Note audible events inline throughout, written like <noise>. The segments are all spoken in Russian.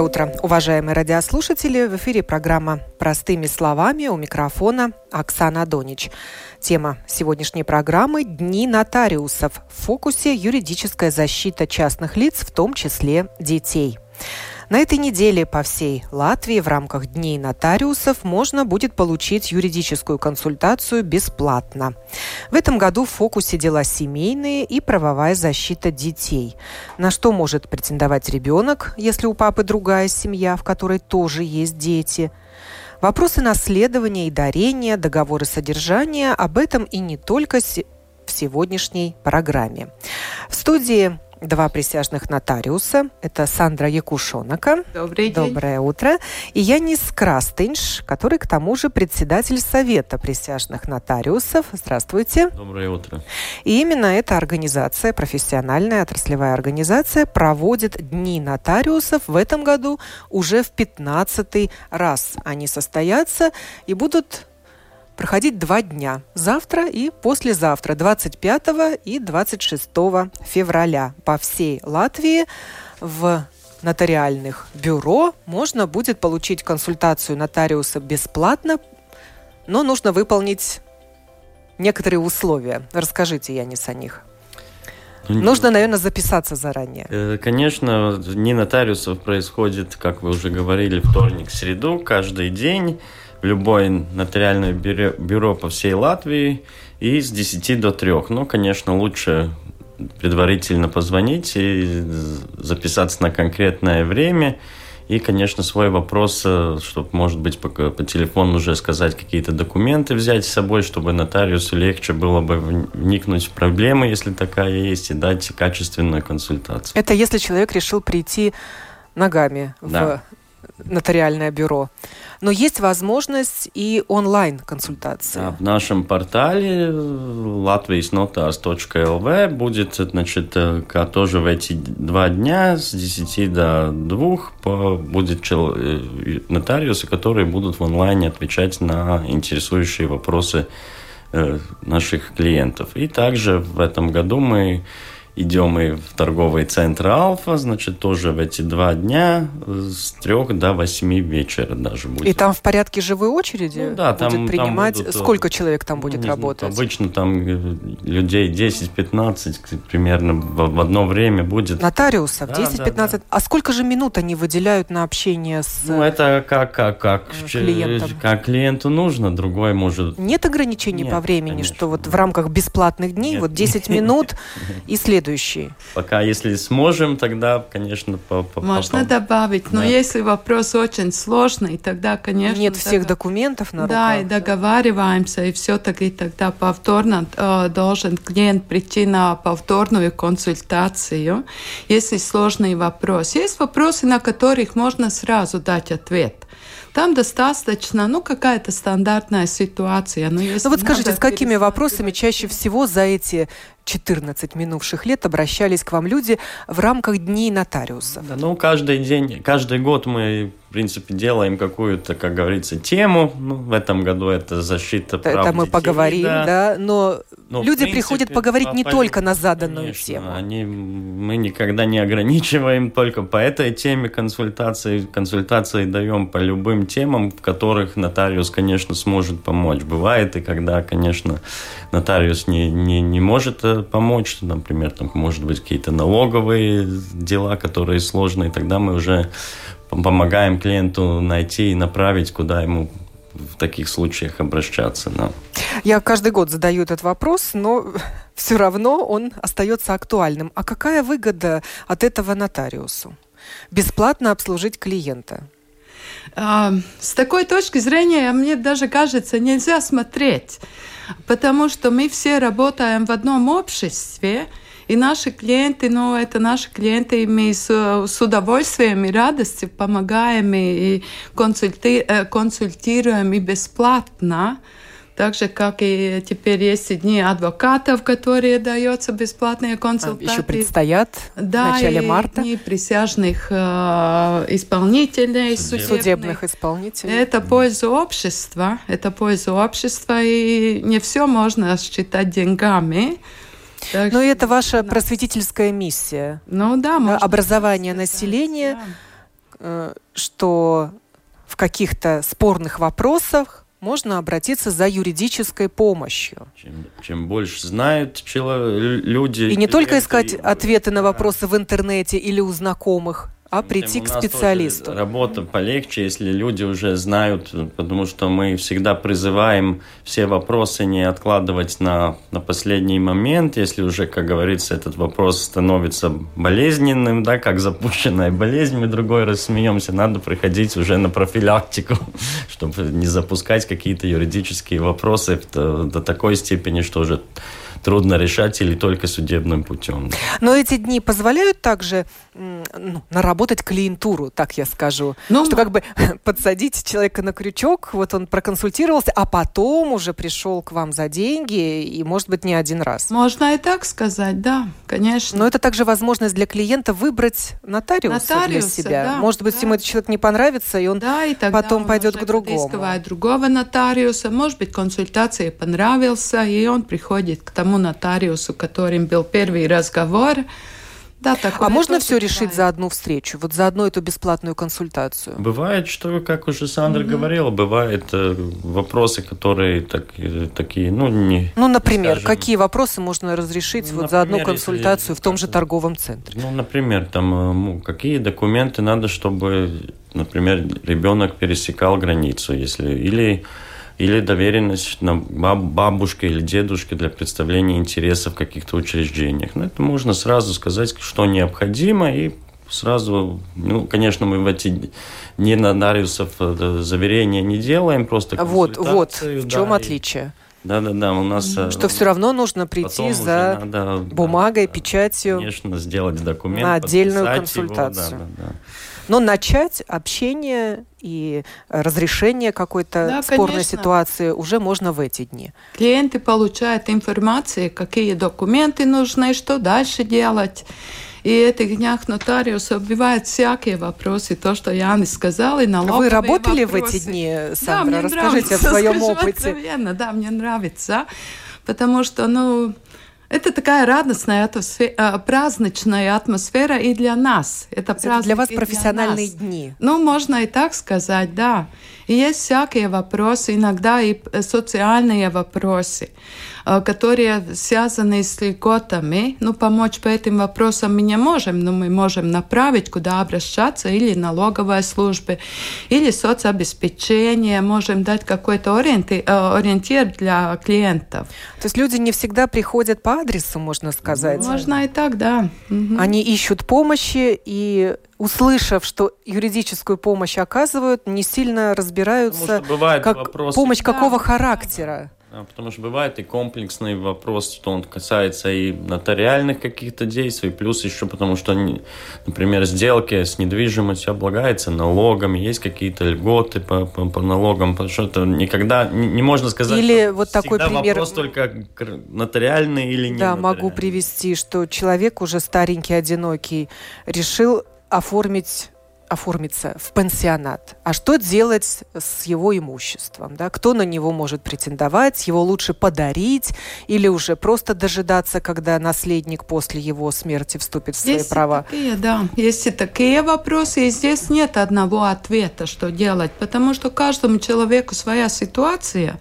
Доброе утро, уважаемые радиослушатели. В эфире программа «Простыми словами» у микрофона Оксана Донич. Тема сегодняшней программы – Дни нотариусов. В фокусе юридическая защита частных лиц, в том числе детей. На этой неделе по всей Латвии в рамках Дней нотариусов можно будет получить юридическую консультацию бесплатно. В этом году в фокусе дела семейные и правовая защита детей. На что может претендовать ребенок, если у папы другая семья, в которой тоже есть дети – Вопросы наследования и дарения, договоры содержания, об этом и не только в сегодняшней программе. В студии два присяжных нотариуса. Это Сандра Якушонака. Добрый день. Доброе утро. И Янис Крастынш, который к тому же председатель Совета присяжных нотариусов. Здравствуйте. Доброе утро. И именно эта организация, профессиональная отраслевая организация, проводит Дни нотариусов в этом году уже в 15 раз. Они состоятся и будут проходить два дня. Завтра и послезавтра, 25 и 26 февраля. По всей Латвии в нотариальных бюро можно будет получить консультацию нотариуса бесплатно, но нужно выполнить некоторые условия. Расскажите, Янис, о них. Ну, нужно, наверное, записаться заранее. Э, конечно, не нотариусов происходит, как вы уже говорили, вторник, среду, каждый день в любое нотариальное бюро, бюро по всей Латвии и с 10 до 3. Ну, конечно, лучше предварительно позвонить и записаться на конкретное время. И, конечно, свой вопрос, э, чтобы, может быть, по, по телефону уже сказать какие-то документы взять с собой, чтобы нотариусу легче было бы вникнуть в проблемы, если такая есть, и дать качественную консультацию. Это если человек решил прийти ногами да. в нотариальное бюро. Но есть возможность и онлайн-консультации. Да, в нашем портале latviasnotars.lv будет, значит, э, тоже в эти два дня с 10 до 2 будет э, нотариусы, которые будут в онлайне отвечать на интересующие вопросы э, наших клиентов. И также в этом году мы идем и в торговый центр Алфа, значит, тоже в эти два дня с трех до восьми вечера даже будет. И там в порядке живой очереди ну, да, будет там, принимать? Там будут, Сколько человек там будет ну, работать? Обычно там э, людей 10-15 примерно в, одно время будет. Нотариусов да, 10-15? Да, да. А сколько же минут они выделяют на общение с Ну, это как, как, как, э, клиентом. как клиенту нужно, другой может... Нет ограничений Нет, по времени, конечно. что вот в рамках бесплатных дней Нет. вот 10 минут <laughs> и следующие следующие. Пока, если сможем, тогда, конечно, по, по Можно добавить, но да. если вопрос очень сложный, тогда, конечно... Нет всех документов на руках. Да, и договариваемся, и все-таки тогда повторно э, должен клиент прийти на повторную консультацию, если сложный вопрос. Есть вопросы, на которых можно сразу дать ответ. Там достаточно, ну, какая-то стандартная ситуация. Но ну вот скажите, с какими вопросами чаще всего за эти 14 минувших лет обращались к вам люди в рамках Дней нотариуса? Да, ну, каждый день, каждый год мы в принципе, делаем какую-то, как говорится, тему. Ну, в этом году это защита прав Это мы детей, поговорим, да. да но, но люди принципе, приходят поговорить не только на заданную конечно, тему. Они, мы никогда не ограничиваем только по этой теме консультации. Консультации даем по любым темам, в которых нотариус, конечно, сможет помочь. Бывает и когда, конечно, нотариус не, не, не может э, помочь, например, там, может быть, какие-то налоговые дела, которые сложные, тогда мы уже помогаем клиенту найти и направить, куда ему в таких случаях обращаться. Да. Я каждый год задаю этот вопрос, но <laughs> все равно он остается актуальным. А какая выгода от этого нотариусу? Бесплатно обслужить клиента? А, с такой точки зрения, мне даже кажется, нельзя смотреть, потому что мы все работаем в одном обществе, и наши клиенты, ну, это наши клиенты, и мы с, с удовольствием и радостью помогаем и консульти, э, консультируем и бесплатно. Так же, как и теперь есть дни адвокатов, которые даются бесплатные консультации. А, еще предстоят да, в начале марта. дни присяжных э, исполнителей, судебных. судебных исполнителей. Это польза общества, это польза общества, и не все можно считать деньгами. Так Но это ваша просветительская миссия. Ну да, может образование населения, да. Э, что в каких-то спорных вопросах можно обратиться за юридической помощью. Чем, чем больше знают люди... И не только искать ответы на вопросы в интернете или у знакомых, а прийти к специалисту. Работа полегче, если люди уже знают, потому что мы всегда призываем все вопросы не откладывать на, на последний момент, если уже, как говорится, этот вопрос становится болезненным, да, как запущенная болезнь, мы другой раз смеемся, надо приходить уже на профилактику, <laughs> чтобы не запускать какие-то юридические вопросы до, до такой степени, что уже трудно решать или только судебным путем. Но эти дни позволяют также ну, наработать клиентуру, так я скажу. Ну, что как бы <laughs> подсадить человека на крючок, вот он проконсультировался, а потом уже пришел к вам за деньги, и, может быть, не один раз. Можно и так сказать, да, конечно. Но это также возможность для клиента выбрать нотариуса, нотариуса для себя. Да, может быть, да. ему этот человек не понравится, и он да, и потом пойдет к другому. другого нотариуса, может быть, консультация понравился, и он приходит к тому нотариусу, которым был первый разговор. Да, а можно все бывает. решить за одну встречу, вот за одну эту бесплатную консультацию? Бывает, что, как уже Сандра угу. говорила, бывают э, вопросы, которые так, э, такие, ну, не... Ну, например, скажем, какие вопросы можно разрешить ну, вот например, за одну консультацию в том же торговом центре? Ну, например, там, э, какие документы надо, чтобы, например, ребенок пересекал границу, если... Или или доверенность на бабушке или дедушке для представления интересов в каких-то учреждениях. Но ну, это можно сразу сказать, что необходимо, и сразу, ну, конечно, мы в эти не нотариусов э, заверения не делаем, просто Вот, вот, в чем да, отличие? Да, да, да, у нас... Э, что все равно нужно прийти за надо, бумагой, да, печатью. Конечно, сделать документ. На отдельную консультацию. Его, да, да, да. Но начать общение и разрешение какой-то да, спорной конечно. ситуации уже можно в эти дни. Клиенты получают информацию, какие документы нужны, что дальше делать. И этих днях нотариусов бывают всякие вопросы. То, что Янис сказал, и налоговые Вы работали вопросы. в эти дни, Сандра? Да, Расскажите нравится, <laughs> о своем опыте. Да, мне нравится. Потому что, ну, это такая радостная, атмосфера, праздничная атмосфера и для нас. Это, это для вас профессиональные для дни. Ну, можно и так сказать, да. И есть всякие вопросы, иногда и социальные вопросы. Э, которые связаны с льготами. Ну, помочь по этим вопросам мы не можем, но мы можем направить, куда обращаться, или налоговая служба, или соцобеспечение, можем дать какой-то ориентир, э, ориентир для клиентов. То есть люди не всегда приходят по адресу, можно сказать? Можно и так, да. Они ищут помощи и услышав, что юридическую помощь оказывают, не сильно разбираются, как вопросы. помощь да, какого характера. Да, потому что бывает и комплексный вопрос, что он касается и нотариальных каких-то действий, плюс еще потому, что, например, сделки с недвижимостью облагаются налогами, есть какие-то льготы по, по, по налогам, потому что это никогда не, не можно сказать, или что вот такой пример... вопрос только нотариальный или не Да, могу привести, что человек уже старенький, одинокий, решил оформить оформиться в пансионат. А что делать с его имуществом? Да? Кто на него может претендовать? Его лучше подарить или уже просто дожидаться, когда наследник после его смерти вступит в свои есть права? Такие, да, есть и такие вопросы, и здесь нет одного ответа, что делать, потому что каждому человеку своя ситуация.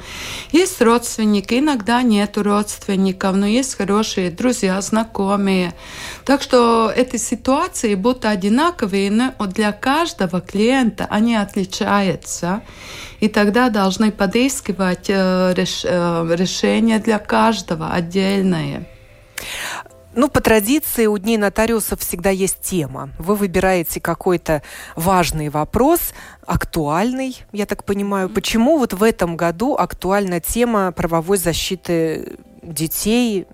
Есть родственники, иногда нет родственников, но есть хорошие друзья, знакомые. Так что эти ситуации будут одинаковые, но для каждого клиента они отличаются, и тогда должны подыскивать э, реш, э, решение для каждого отдельное. Ну, по традиции у Дней нотариусов всегда есть тема. Вы выбираете какой-то важный вопрос, актуальный, я так понимаю. Почему вот в этом году актуальна тема правовой защиты детей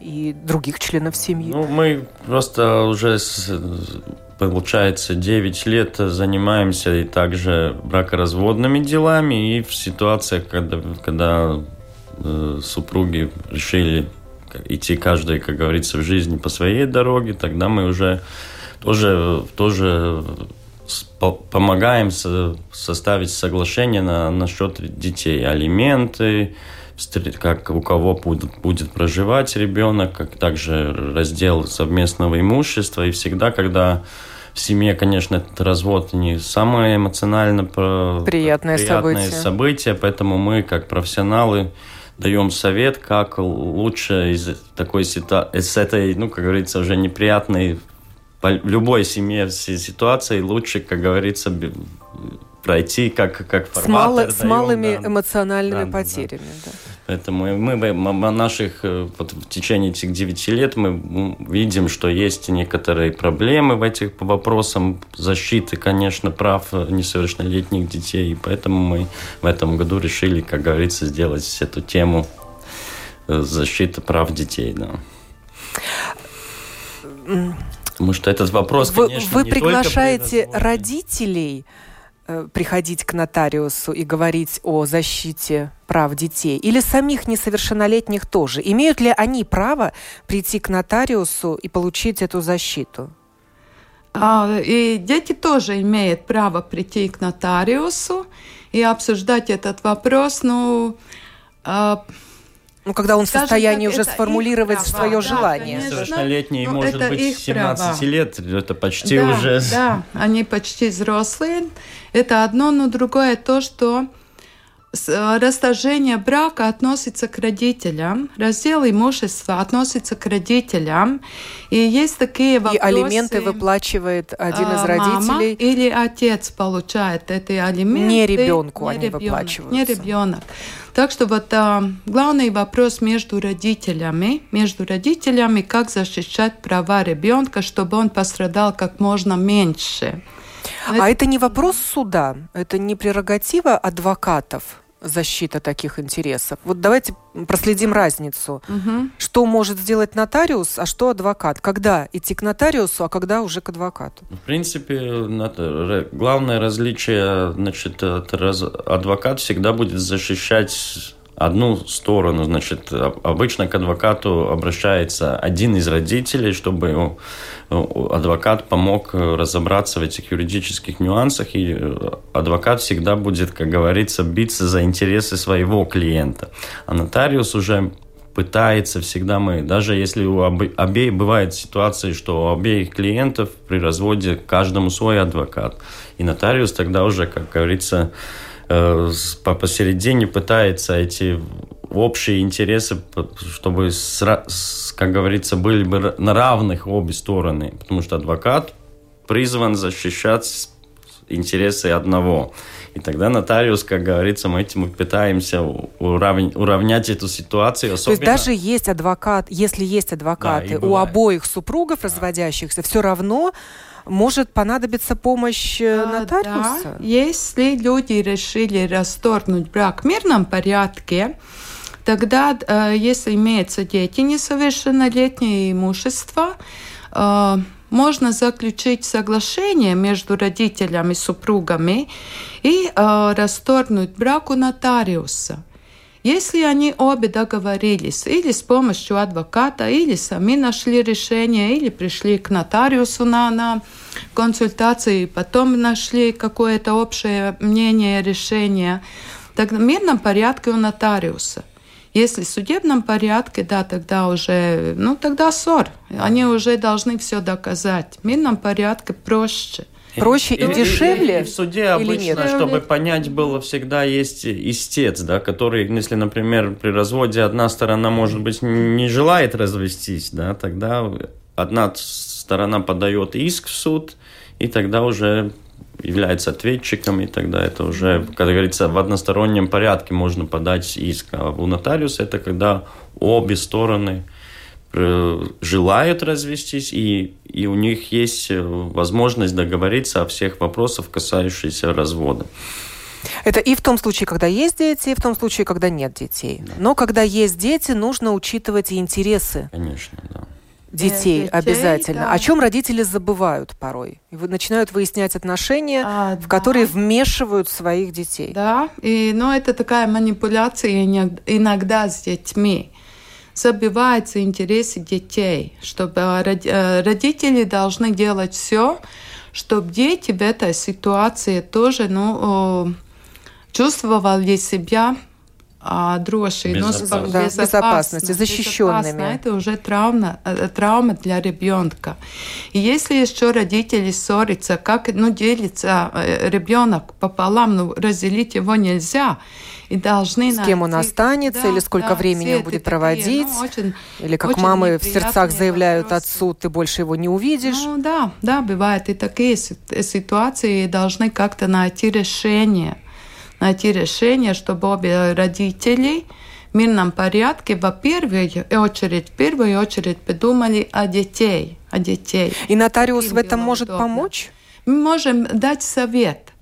и других членов семьи? Ну, мы просто уже с получается, 9 лет занимаемся и также бракоразводными делами, и в ситуациях, когда, когда э, супруги решили идти каждый, как говорится, в жизни по своей дороге, тогда мы уже тоже, тоже помогаем составить соглашение на, насчет детей, алименты, как у кого будет, будет проживать ребенок, как также раздел совместного имущества. И всегда, когда в семье, конечно, этот развод не самое эмоционально приятное, приятное событие. событие, поэтому мы, как профессионалы, даем совет, как лучше из такой ситуации, с этой, ну, как говорится, уже неприятной в любой семье ситуации лучше, как говорится, пройти как, как форматор. С, мало, даем, с малыми да. эмоциональными да, потерями. Да. Да. Поэтому мы, мы наших, э, вот в течение этих 9 лет мы видим, что есть некоторые проблемы в этих вопросах защиты, конечно, прав несовершеннолетних детей. И поэтому мы в этом году решили, как говорится, сделать эту тему э, защиты прав детей. Да. Потому что этот вопрос, конечно, Вы, вы приглашаете родителей Э, приходить к нотариусу и говорить о защите прав детей? Или самих несовершеннолетних тоже? Имеют ли они право прийти к нотариусу и получить эту защиту? А, и дети тоже имеют право прийти к нотариусу и обсуждать этот вопрос. Ну, а, ну, когда он в состоянии уже сформулировать свое да, желание. Совершеннолетний ну, может быть 17 права. лет, это почти да, уже... Да, они почти взрослые. Это одно, но другое то, что расторжение брака относится к родителям, раздел имущества относится к родителям, и есть такие вопросы. И алименты выплачивает один из э, родителей. Или отец получает эти алименты. Не ребенку не они ребенок, выплачиваются. Не ребенок. Так что вот а, главный вопрос между родителями, между родителями, как защищать права ребенка, чтобы он пострадал как можно меньше. А это не вопрос суда, это не прерогатива адвокатов защита таких интересов. Вот давайте проследим разницу. Угу. Что может сделать нотариус, а что адвокат? Когда идти к нотариусу, а когда уже к адвокату? В принципе, главное различие, значит, адвокат всегда будет защищать одну сторону. Значит, обычно к адвокату обращается один из родителей, чтобы адвокат помог разобраться в этих юридических нюансах, и адвокат всегда будет, как говорится, биться за интересы своего клиента. А нотариус уже пытается всегда мы, даже если у обеих бывает ситуации, что у обеих клиентов при разводе каждому свой адвокат. И нотариус тогда уже, как говорится, посередине пытается эти общие интересы, чтобы, как говорится, были бы на равных обе стороны. Потому что адвокат призван защищать интересы одного. И тогда нотариус, как говорится, мы этим пытаемся уравнять, уравнять эту ситуацию. Особенно... То есть даже есть адвокат, если есть адвокаты да, у обоих супругов разводящихся, все равно может понадобиться помощь э, а, нотариуса? Да. Если люди решили расторгнуть брак в мирном порядке, тогда, э, если имеются дети несовершеннолетние имущество, э, можно заключить соглашение между родителями, супругами и расторгнуть брак у нотариуса. Если они обе договорились или с помощью адвоката, или сами нашли решение, или пришли к нотариусу на, на консультации, потом нашли какое-то общее мнение, решение, так в мирном порядке у нотариуса. Если в судебном порядке, да, тогда уже, ну, тогда ссор. Они уже должны все доказать. В мирном порядке проще – проще и, и дешевле? И, и в суде обычно, нет? чтобы понять было, всегда есть истец, да, который, если, например, при разводе одна сторона, может быть, не желает развестись, да, тогда одна сторона подает иск в суд, и тогда уже является ответчиком, и тогда это уже, как говорится, в одностороннем порядке можно подать иск. А у нотариуса это когда обе стороны желают развестись, и, и у них есть э, возможность договориться о всех вопросах, касающихся развода. Это и в том случае, когда есть дети, и в том случае, когда нет детей. Да. Но когда есть дети, нужно учитывать и интересы. Конечно, да детей, детей обязательно. Да. О чем родители забывают порой. И начинают выяснять отношения, а, в да. которые вмешивают своих детей. Да, и, ну, это такая манипуляция иногда с детьми. Забиваются интересы детей, чтобы э, родители должны делать все, чтобы дети в этой ситуации тоже ну, чувствовали себя а, droši, безопасности, да, безопасности, защищенными. Это уже травма, э, травма для ребенка. И если еще родители ссорятся, как ну, делится э, ребенок пополам, ну, разделить его нельзя. И должны с кем он останется, да, или сколько да, времени он будет проводить, такие, ну, очень, или как очень мамы в сердцах заявляют вопросы. отцу, ты больше его не увидишь. Ну да, да, бывают и такие ситуации, и должны как-то найти решение найти решение, чтобы обе родители в мирном порядке, во первую очередь, в первую очередь подумали о детей, о детей. И нотариус Им в этом может удобно. помочь? Мы можем дать совет.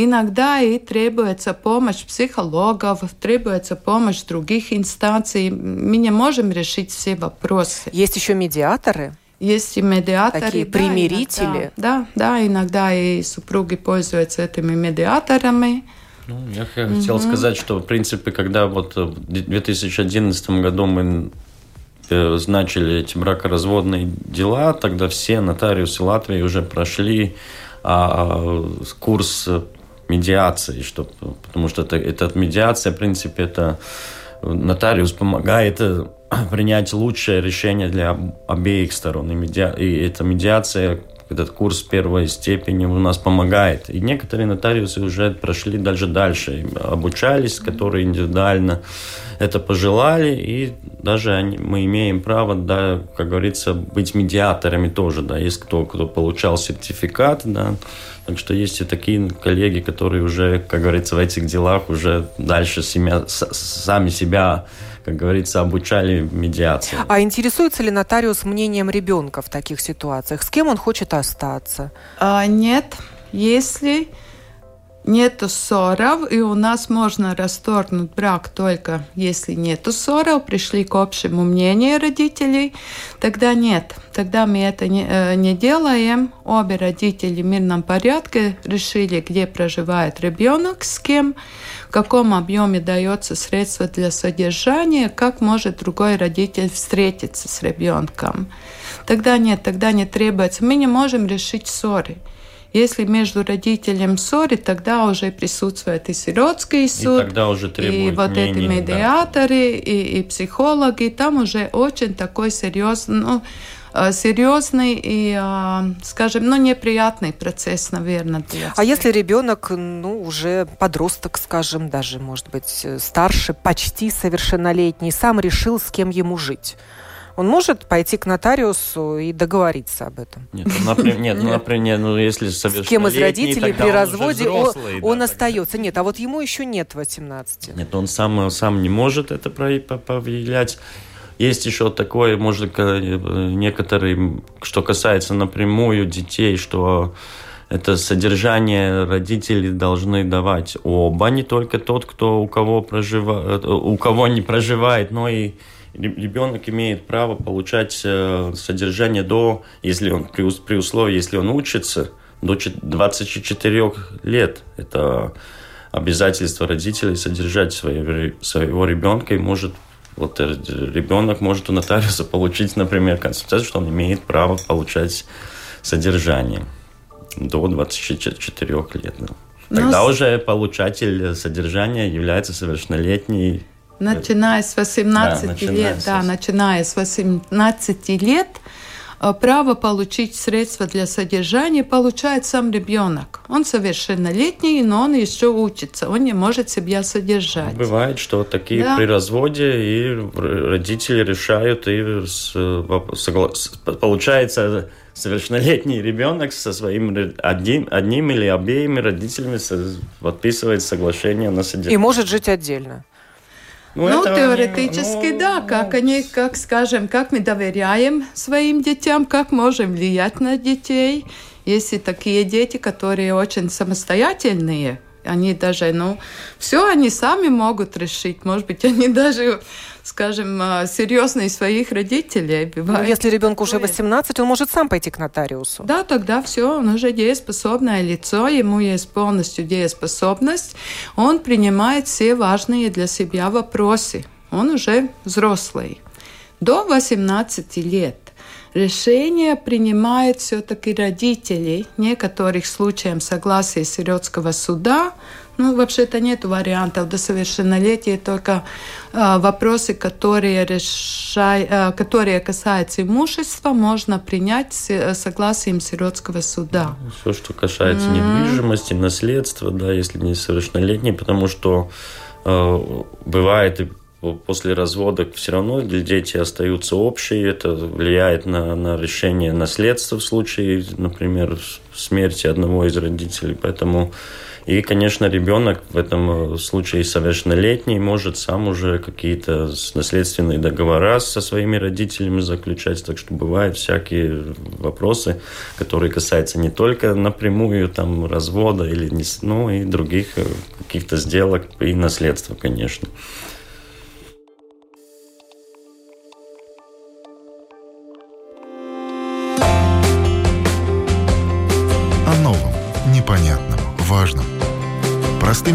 Иногда и требуется помощь психологов, требуется помощь других инстанций. Мы не можем решить все вопросы. Есть еще медиаторы? Есть и медиаторы. Такие да, примирители? Да, да, да, иногда и супруги пользуются этими медиаторами. Ну, я хотел угу. сказать, что, в принципе, когда вот в 2011 году мы э, начали эти бракоразводные дела, тогда все нотариусы Латвии уже прошли а, курс медиации, что, потому что это, это медиация, в принципе, это нотариус помогает э, <clears throat> принять лучшее решение для обеих сторон. И, медиа, и эта медиация этот курс первой степени у нас помогает. И некоторые нотариусы уже прошли даже дальше, обучались, которые индивидуально это пожелали, и даже они, мы имеем право, да, как говорится, быть медиаторами тоже, да, есть кто, кто получал сертификат, да, так что есть и такие коллеги, которые уже, как говорится, в этих делах уже дальше семя, сами себя как говорится, обучали медиации. А интересуется ли нотариус мнением ребенка в таких ситуациях? С кем он хочет остаться? А, нет. Если нету ссоров, и у нас можно расторгнуть брак только если нету ссоров, пришли к общему мнению родителей, тогда нет. Тогда мы это не, э, не делаем. Обе родители в мирном порядке решили, где проживает ребенок, с кем, в каком объеме дается средства для содержания, как может другой родитель встретиться с ребенком. Тогда нет, тогда не требуется. Мы не можем решить ссоры. Если между родителем ссоры, тогда уже присутствует и сиротский суд, и, тогда уже и вот мнение, эти медиаторы, да. и, и психологи. Там уже очень такой серьезный, ну, э, серьезный и, э, скажем, ну, неприятный процесс, наверное. Для а если ребенок, ну, уже подросток, скажем, даже, может быть, э, старше, почти совершеннолетний, сам решил, с кем ему жить? Он может пойти к нотариусу и договориться об этом. Нет, ну, например, нет, ну, например, ну, если С кем из родителей при разводе он, взрослый, он, да, остается. Тогда... Нет, а вот ему еще нет 18. Нет, он сам, сам не может это повлиять. Есть еще такое, может, некоторые, что касается напрямую детей, что это содержание родители должны давать оба, не только тот, кто у кого проживает, у кого не проживает, но и ребенок имеет право получать э, содержание до, если он при, при условии, если он учится, до 24 лет. Это обязательство родителей содержать своего, своего ребенка и может вот э, ребенок может у нотариуса получить, например, консультацию, что он имеет право получать содержание до 24 лет. Тогда Но... уже получатель содержания является совершеннолетний Начиная с 18 да, начиная лет, с... да, начиная с 18 лет, э, право получить средства для содержания получает сам ребенок. Он совершеннолетний, но он еще учится, он не может себя содержать. Бывает, что такие да. при разводе и родители решают, и согла... получается совершеннолетний ребенок со своим одним, одним или обеими родителями подписывает соглашение на содержание. И может жить отдельно. Ну, ну теоретически, ну, да, как ну, они, как скажем, как мы доверяем своим детям, как можем влиять на детей. Если такие дети, которые очень самостоятельные, они даже, ну, все они сами могут решить. Может быть, они <laughs> даже скажем, а, серьезные своих родителей. Ну, Бывает. Ну, если ребенку уже 18, он может сам пойти к нотариусу. Да, тогда все, он уже дееспособное лицо, ему есть полностью дееспособность, он принимает все важные для себя вопросы. Он уже взрослый. До 18 лет решение принимает все-таки родители. В некоторых случаях согласие Сиротского суда ну, вообще-то нет вариантов до совершеннолетия, только э, вопросы, которые, решай, э, которые касаются имущества, можно принять с э, согласием сиротского суда. Все, что касается mm-hmm. недвижимости, наследства, да, если не совершеннолетний, потому что э, бывает и после развода все равно дети остаются общие, это влияет на, на решение наследства в случае, например, смерти одного из родителей, поэтому и, конечно, ребенок в этом э, случае совершеннолетний может сам уже какие-то наследственные договора со своими родителями заключать. Так что бывают всякие вопросы, которые касаются не только напрямую там, развода, или не, ну и других э, каких-то сделок и наследства, конечно.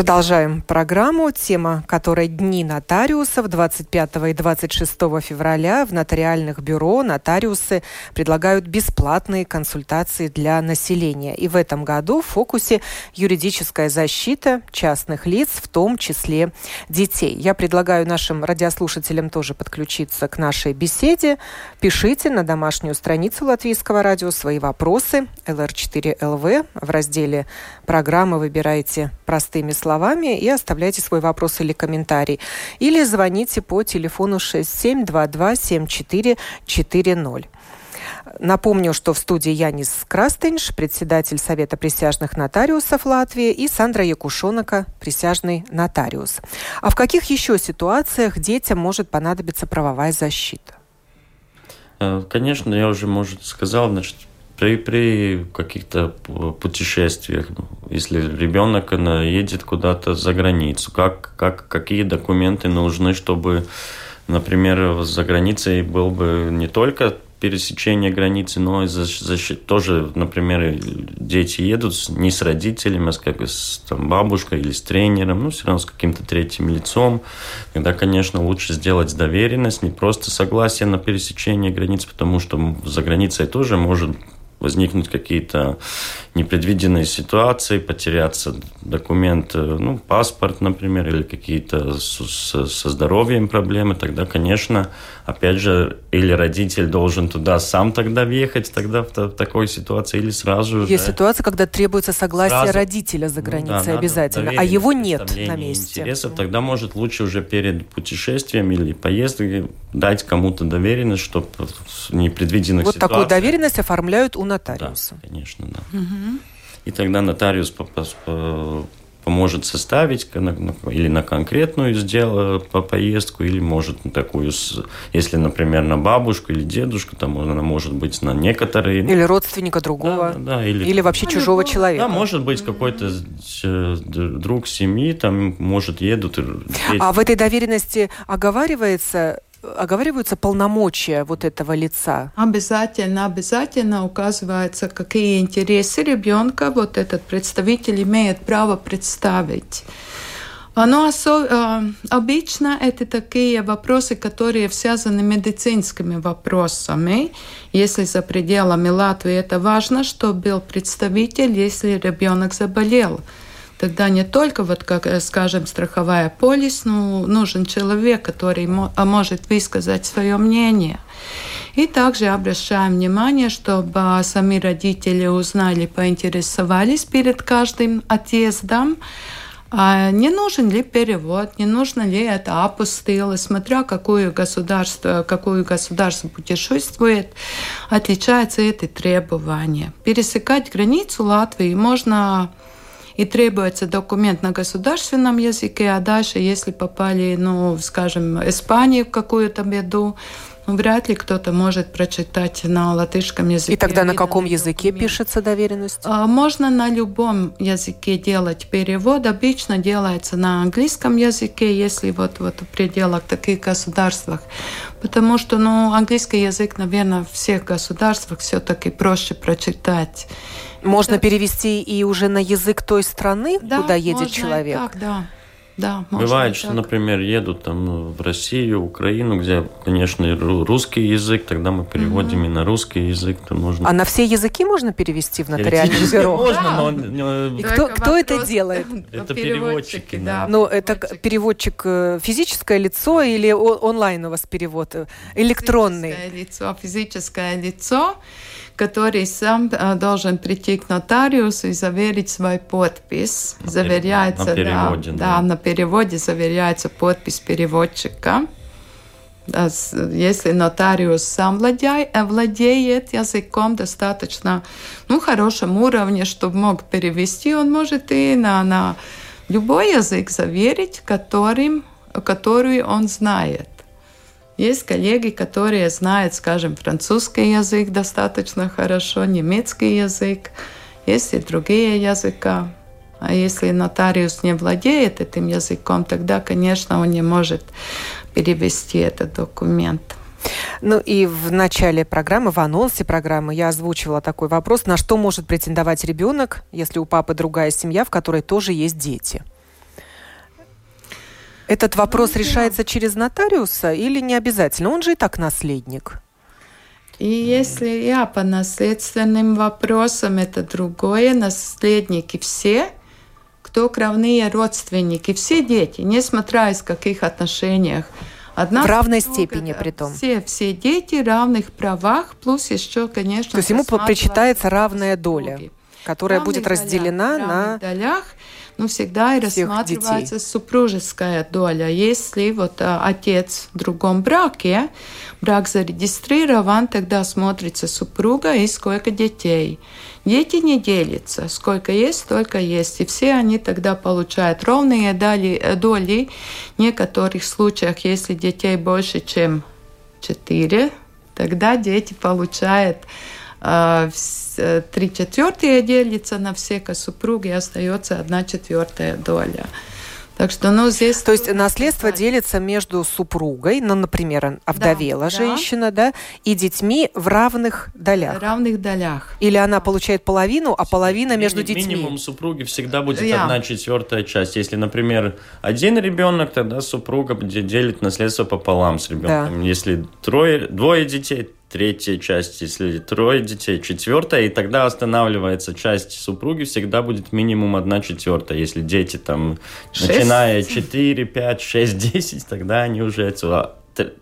Продолжаем программу, тема которой «Дни нотариусов» 25 и 26 февраля в нотариальных бюро нотариусы предлагают бесплатные консультации для населения. И в этом году в фокусе юридическая защита частных лиц, в том числе детей. Я предлагаю нашим радиослушателям тоже подключиться к нашей беседе. Пишите на домашнюю страницу Латвийского радио свои вопросы LR4LV в разделе «Программы» выбирайте простыми словами словами и оставляйте свой вопрос или комментарий. Или звоните по телефону 67227440. Напомню, что в студии Янис Крастенш, председатель Совета присяжных нотариусов Латвии, и Сандра Якушонака, присяжный нотариус. А в каких еще ситуациях детям может понадобиться правовая защита? Э, конечно, я уже, может, сказал, значит, при, при каких-то путешествиях, если ребенок едет куда-то за границу, как, как, какие документы нужны, чтобы, например, за границей был бы не только пересечение границы, но и защит, тоже, например, дети едут не с родителями, а с, как, с там, бабушкой или с тренером, ну, все равно с каким-то третьим лицом. Тогда, конечно, лучше сделать доверенность, не просто согласие на пересечение границ, потому что за границей тоже может возникнуть какие-то непредвиденные ситуации, потеряться документ, ну, паспорт, например, или какие-то со, здоровьем проблемы, тогда, конечно, опять же, или родитель должен туда сам тогда въехать, тогда в, в такой ситуации, или сразу же... Есть ситуация, когда требуется согласие сразу, родителя за границей ну, да, обязательно, а его нет на месте. Интересов, тогда, может, лучше уже перед путешествием или поездкой дать кому-то доверенность, чтобы в непредвиденных вот ситуациях... Вот такую доверенность оформляют у нотариуса. Да, конечно, да. Угу. И тогда нотариус по, по, поможет составить или на конкретную сдел, по поездку, или может на такую, если, например, на бабушку или дедушку, там она может быть на некоторые. Или родственника другого. Да, да, или, или вообще чужого человека. Да, может быть какой-то друг семьи, там, может, едут. А в этой доверенности оговаривается оговариваются полномочия вот этого лица? Обязательно, обязательно указывается, какие интересы ребенка вот этот представитель имеет право представить. Но осо- обычно это такие вопросы, которые связаны медицинскими вопросами. Если за пределами Латвии это важно, чтобы был представитель, если ребенок заболел. Тогда не только, вот как, скажем, страховая полис, но нужен человек, который а может высказать свое мнение. И также обращаем внимание, чтобы сами родители узнали, поинтересовались перед каждым отъездом, а не нужен ли перевод, не нужно ли это апостилы, смотря какое государство, какое государство путешествует, отличаются эти требования. Пересекать границу Латвии можно и требуется документ на государственном языке, а дальше, если попали, ну, скажем, Испанию в какую-то беду, ну, вряд ли кто-то может прочитать на латышском языке. И тогда на каком языке документ. пишется доверенность? А, можно на любом языке делать перевод. Обычно делается на английском языке, если вот, вот в пределах таких государствах. Потому что ну, английский язык, наверное, в всех государствах все-таки проще прочитать. Можно Это... перевести и уже на язык той страны, да, куда едет человек? Так, да. Да, Бывает, что, например, едут там ну, в Россию, Украину, где, конечно, русский язык, тогда мы переводим mm-hmm. и на русский язык. То можно... А на все языки можно перевести в нотариальное бюро? Можно, но... И кто, кто это делает? <laughs> Это переводчики, да. Ну, это переводчик э, физическое лицо или онлайн у вас перевод? Э, электронный? Физическое лицо, физическое лицо который сам э, должен прийти к нотариусу и заверить свой подпись. На заверяется, на переводе, да, да. да, на переводе заверяется подпись переводчика. Если нотариус сам владеет, э, владеет языком достаточно ну, хорошем уровне, чтобы мог перевести, он может и на, на любой язык заверить, которым, который он знает. Есть коллеги, которые знают, скажем, французский язык достаточно хорошо, немецкий язык, есть и другие языка. А если нотариус не владеет этим языком, тогда, конечно, он не может перевести этот документ. Ну и в начале программы, в анонсе программы я озвучивала такой вопрос, на что может претендовать ребенок, если у папы другая семья, в которой тоже есть дети. Этот вопрос ну, решается через нотариуса или не обязательно? Он же и так наследник. И если я по наследственным вопросам, это другое. Наследники все, кто кровные родственники, все дети, несмотря из каких отношениях. Одна в равной степени при том. Все, все дети в равных правах, плюс еще, конечно... То есть ему причитается равная доля, которая будет разделена на... долях ну, всегда и рассматривается детей. супружеская доля. Если вот а, отец в другом браке, брак зарегистрирован, тогда смотрится супруга и сколько детей. Дети не делятся. Сколько есть, столько есть. И все они тогда получают ровные доли. доли. В некоторых случаях, если детей больше, чем четыре, тогда дети получают Э, три четвертые делится на все супруги, и остается одна четвертая доля. Так что, ну, здесь... То есть наследство делится между супругой, ну, например, овдовела да, женщина, да. да, и детьми в равных долях. В равных долях. Или она получает половину, а половина между детьми. Минимум супруги всегда будет yeah. одна четвертая часть. Если, например, один ребенок, тогда супруга делит наследство пополам с ребенком. Да. Если трое, двое детей, третья часть, если трое детей, четвертая, и тогда останавливается часть супруги, всегда будет минимум одна четвертая. Если дети там, 6? начиная 4, 5, 6, 10, тогда они уже это,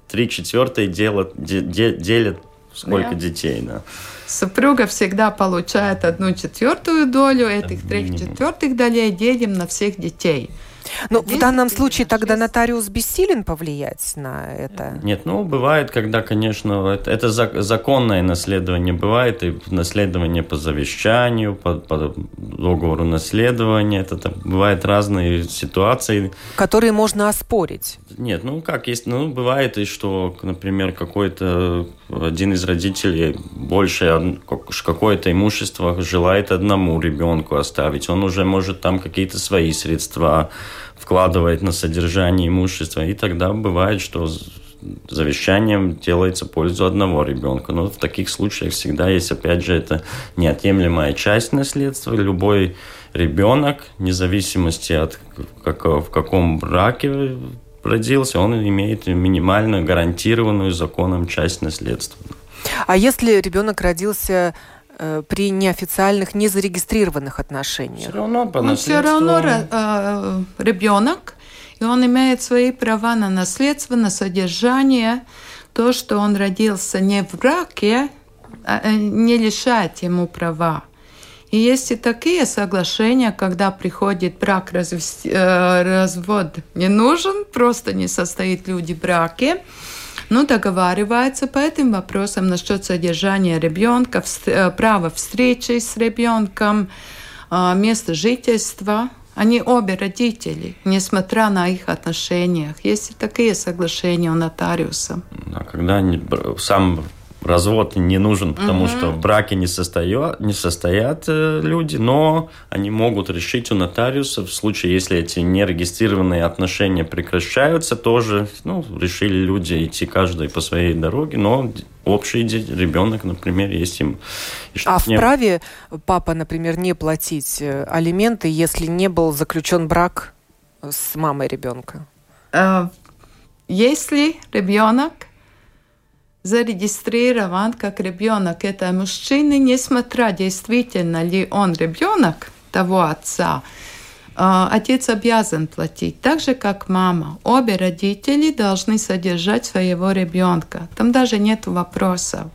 три четвертые делят, делят сколько yeah. детей. Да. Супруга всегда получает одну четвертую долю этих трех четвертых долей делим на всех детей. Ну, в данном случае тогда нотариус бессилен повлиять на это? Нет, ну, бывает, когда, конечно, это, это законное наследование бывает, и наследование по завещанию, по, по договору наследования, это, это бывают разные ситуации. Которые можно оспорить? Нет, ну, как есть, ну, бывает и что, например, какой-то один из родителей больше какое-то имущество желает одному ребенку оставить, он уже может там какие-то свои средства вкладывать на содержание имущества, и тогда бывает, что завещанием делается пользу одного ребенка. Но в таких случаях всегда есть, опять же, это неотъемлемая часть наследства. Любой ребенок, вне зависимости от как, в каком браке родился, он имеет минимально гарантированную законом часть наследства. А если ребенок родился при неофициальных, незарегистрированных отношениях? Все равно по наследству... Он все равно э, ребенок, и он имеет свои права на наследство, на содержание. То, что он родился не в браке, а, э, не лишает ему права. И есть и такие соглашения, когда приходит брак, развести, э, развод не нужен, просто не состоит люди в браке, ну, договаривается по этим вопросам насчет содержания ребенка, э, права встречи с ребенком, э, место жительства. Они обе родители, несмотря на их отношениях. Есть и такие соглашения у нотариуса. А когда сам развод не нужен, потому угу. что в браке не, состоят, не состоят э, люди, но они могут решить у нотариуса в случае, если эти нерегистрированные отношения прекращаются, тоже ну, решили люди идти каждый по своей дороге, но общий ребенок, например, есть им. А вправе папа, например, не платить э, алименты, если не был заключен брак с мамой ребенка? Если ребенок зарегистрирован как ребенок этого мужчины, несмотря действительно ли он ребенок того отца, а, отец обязан платить, так же как мама. Обе родители должны содержать своего ребенка. Там даже нет вопросов.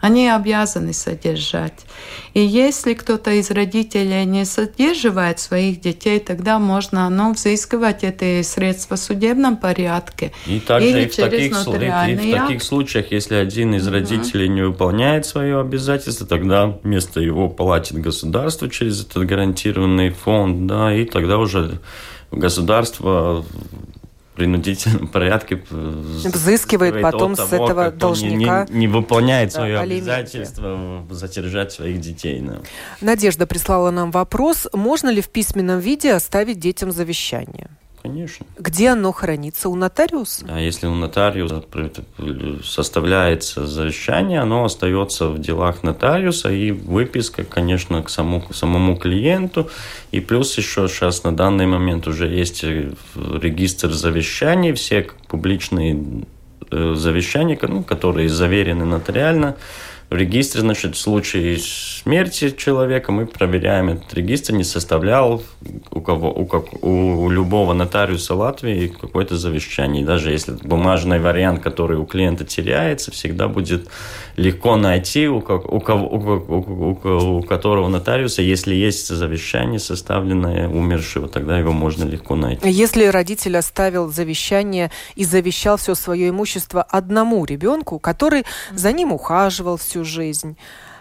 Они обязаны содержать. И если кто-то из родителей не содерживает своих детей, тогда можно ну, взыскивать эти средства в судебном порядке. И также или и в, таких, и в таких случаях, если один из родителей не выполняет свое обязательство, тогда вместо его платит государство через этот гарантированный фонд, да, и тогда уже государство принудительном <laughs> порядке взыскивает потом того, с этого должника. Не, не, не выполняет да, свое обязательство задержать своих детей. Да. Надежда прислала нам вопрос, можно ли в письменном виде оставить детям завещание? Конечно. Где оно хранится? У нотариуса? А если у нотариуса составляется завещание, оно остается в делах нотариуса и выписка, конечно, к самому, к самому клиенту. И плюс еще сейчас на данный момент уже есть регистр завещаний, все публичные э, завещания, ну, которые заверены нотариально, в регистре, значит, в случае смерти человека мы проверяем этот регистр, не составлял у, кого, у, как, у любого нотариуса Латвии какое-то завещание. даже если бумажный вариант, который у клиента теряется, всегда будет легко найти, у, у, кого, у, у, у которого нотариуса, если есть завещание, составленное умершего, тогда его можно легко найти. Если родитель оставил завещание и завещал все свое имущество одному ребенку, который за ним ухаживал всю жизнь,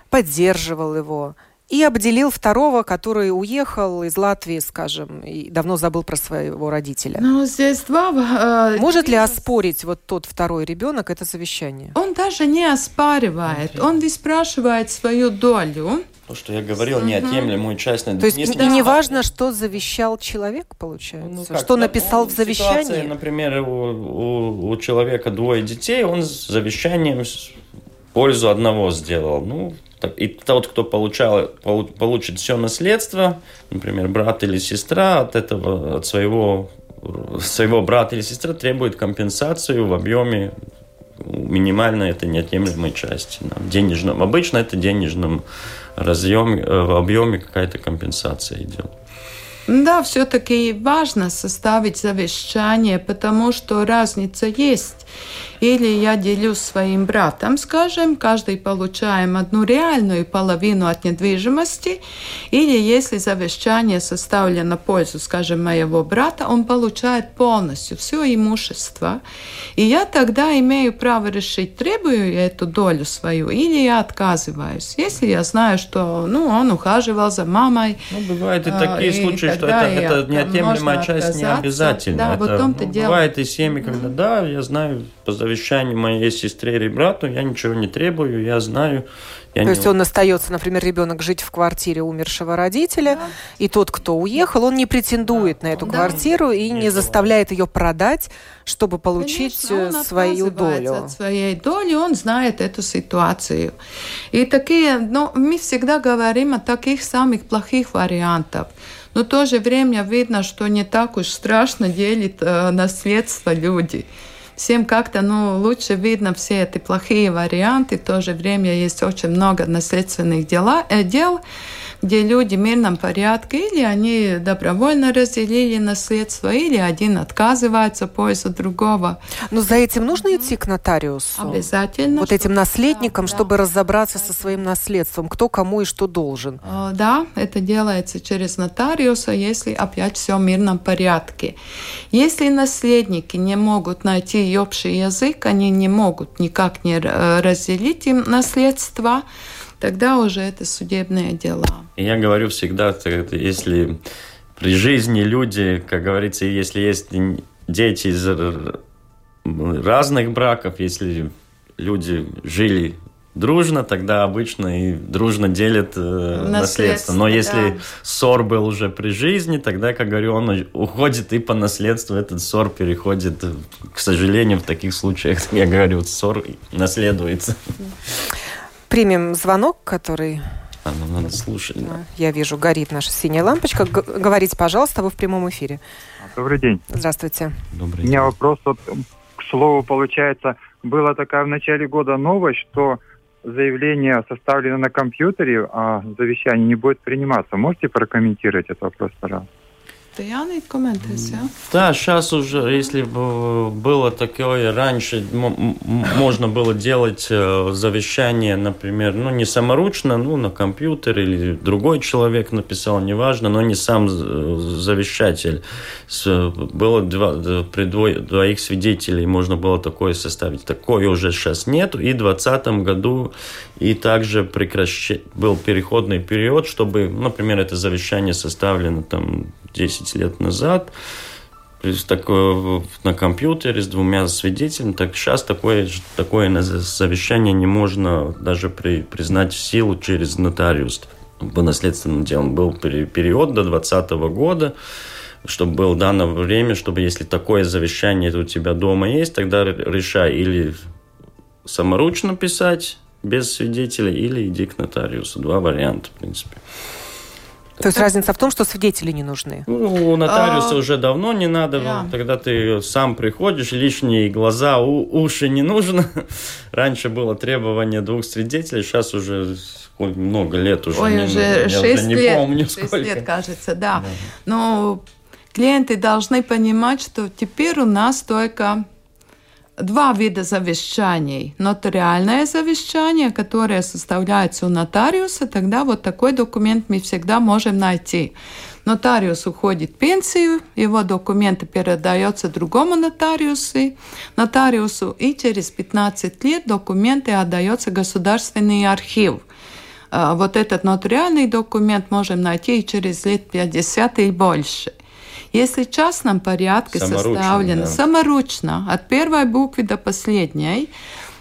поддерживал его и обделил второго, который уехал из Латвии, скажем, и давно забыл про своего родителя. Ну, здесь два... Э, Может ли оспорить вот тот второй ребенок это завещание? Он даже не оспаривает, он не спрашивает свою долю. То, что я говорил, неотъемлемую часть. То есть не, не важно, что завещал человек, получается? Ну, как, что написал в завещании? Ситуация, например, у, у, у человека двое детей, он с завещанием пользу одного сделал. Ну, и тот, кто получал, получит все наследство, например, брат или сестра, от этого, от своего, своего брата или сестры требует компенсацию в объеме минимально это неотъемлемой части. Да, денежном, обычно это денежном разъеме, э, в объеме какая-то компенсация идет. Да, все-таки важно составить завещание, потому что разница есть. Или я делюсь своим братом, скажем, каждый получаем одну реальную половину от недвижимости, или если завещание составлено в пользу, скажем, моего брата, он получает полностью все имущество. И я тогда имею право решить, требую я эту долю свою или я отказываюсь. Если я знаю, что ну, он ухаживал за мамой. Ну, бывают и такие и случаи, что это, это неотъемлемая часть не обязательно. Да, это, вот ну, бывает и семьи, когда да, я знаю по завещанию моей сестре или брату, я ничего не требую, я знаю. Я То не... есть он остается, например, ребенок жить в квартире умершего родителя, да. и тот, кто уехал, он не претендует да. на эту да. квартиру и не, не заставляет ее продать, чтобы получить Конечно, свою долю. От своей доли он знает эту ситуацию. И такие, ну, мы всегда говорим о таких самых плохих вариантах. Но в то же время видно, что не так уж страшно делить э, наследство люди всем как-то ну, лучше видно все эти плохие варианты. В то же время есть очень много наследственных дела, э, дел, где люди в мирном порядке или они добровольно разделили наследство, или один отказывается в пользу другого. Но за этим нужно идти к нотариусу? Обязательно. Вот этим наследникам, да, чтобы да, разобраться да. со своим наследством, кто кому и что должен? Э, да, это делается через нотариуса, если опять все в мирном порядке. Если наследники не могут найти общий язык, они не могут никак не э, разделить им наследство, тогда уже это судебные дела. Я говорю всегда, если при жизни люди, как говорится, если есть дети из разных браков, если люди жили дружно, тогда обычно и дружно делят э, наследство. наследство. Но если да. ссор был уже при жизни, тогда, как говорю, он уходит и по наследству этот ссор переходит, к сожалению, в таких случаях, <laughs> я говорю, ссор наследуется. <laughs> Примем звонок, который... А, ну надо слушать. Да. Я вижу, горит наша синяя лампочка. Г говорите, пожалуйста, вы в прямом эфире. Добрый день. Здравствуйте. Добрый день. У меня вопрос, вот, к слову, получается, была такая в начале года новость, что заявление составлено на компьютере, а завещание не будет приниматься. Можете прокомментировать этот вопрос, пожалуйста? Jānis komentēs, jā? Да, сейчас уже, если бы было такое раньше, можно было делать э, завещание, например, ну, не саморучно, ну, на компьютер или другой человек написал, неважно, но не сам завещатель. Было два, при двоих свидетелей можно было такое составить. Такое уже сейчас нет. И в 2020 году и также прекращ... был переходный период, чтобы, например, это завещание составлено там 10 лет назад, такое на компьютере с двумя свидетелями, так сейчас такое, такое завещание не можно даже при, признать в силу через нотариус по наследственным делам. Был период до 2020 года, чтобы было дано время, чтобы если такое завещание у тебя дома есть, тогда решай или саморучно писать без свидетеля или иди к нотариусу. Два варианта, в принципе. То есть разница в том, что свидетели не нужны? Ну, у нотариуса а, уже давно не надо. Да. Тогда ты сам приходишь, лишние глаза, у, уши не нужно. <laughs> Раньше было требование двух свидетелей, сейчас уже много лет уже. Ой, не уже шесть лет. помню, 6 сколько. лет, кажется, да. да. Но клиенты должны понимать, что теперь у нас только два вида завещаний. Нотариальное завещание, которое составляется у нотариуса, тогда вот такой документ мы всегда можем найти. Нотариус уходит в пенсию, его документы передаются другому нотариусу, нотариусу, и через 15 лет документы отдаются государственный архив. А, вот этот нотариальный документ можем найти через лет 50 и больше. Если в частном порядке саморучно, составлено да. саморучно, от первой буквы до последней,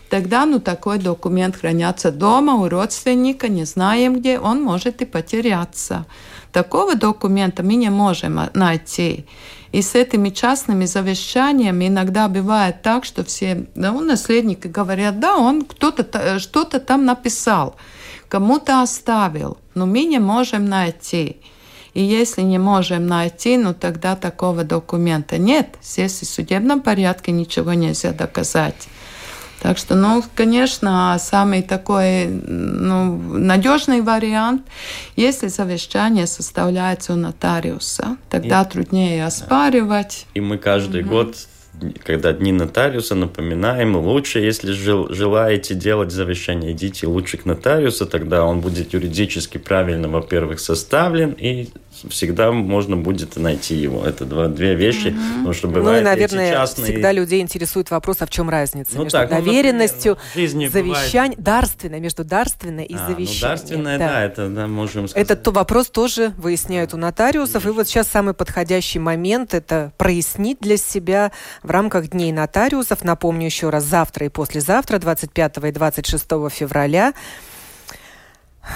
тогда ну, такой документ хранится дома у родственника, не знаем где, он может и потеряться. Такого документа мы не можем найти. И с этими частными завещаниями иногда бывает так, что все ну, наследники говорят, да, он кто-то что-то там написал, кому-то оставил, но мы не можем найти. И если не можем найти, ну тогда такого документа нет. Здесь в судебном порядке ничего нельзя доказать. Так что, ну, конечно, самый такой ну, надежный вариант, если завещание составляется у нотариуса, тогда и, труднее оспаривать. И мы каждый угу. год когда дни нотариуса, напоминаем, лучше, если жел, желаете делать завещание, идите лучше к нотариусу, тогда он будет юридически правильно, во-первых, составлен, и всегда можно будет найти его. Это два, две вещи, угу. потому что бывает Ну и, наверное, частные... всегда людей интересует вопрос, а в чем разница ну, между так, доверенностью, ну, завещанием, бывает... дарственной, между дарственной и а, завещанием. Ну, дарственное, да. да, это да, можем сказать. Этот вопрос тоже выясняют у нотариусов, Конечно. и вот сейчас самый подходящий момент это прояснить для себя в рамках Дней нотариусов. Напомню еще раз, завтра и послезавтра, 25 и 26 февраля,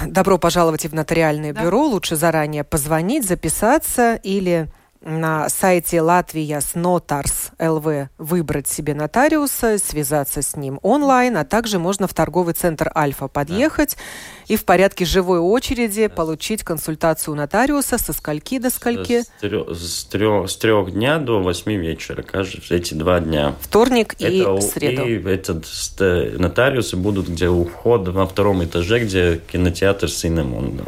Добро пожаловать в нотариальное да. бюро. Лучше заранее позвонить, записаться или на сайте Латвия с Нотарс ЛВ выбрать себе нотариуса, связаться с ним онлайн, а также можно в торговый центр Альфа подъехать да. и в порядке живой очереди да. получить консультацию нотариуса со скольки до скольки? С, с, трех, с трех дня до восьми вечера, каждый, эти два дня. Вторник и Это, среду. И этот, нотариусы будут где у входа на втором этаже, где кинотеатр Синемон.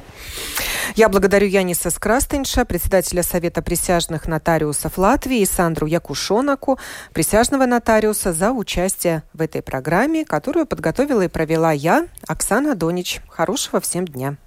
Я благодарю Яниса Скрастенша, председателя Совета присяжных нотариусов Латвии, и Сандру Якушонаку, присяжного нотариуса, за участие в этой программе, которую подготовила и провела я, Оксана Донич. Хорошего всем дня.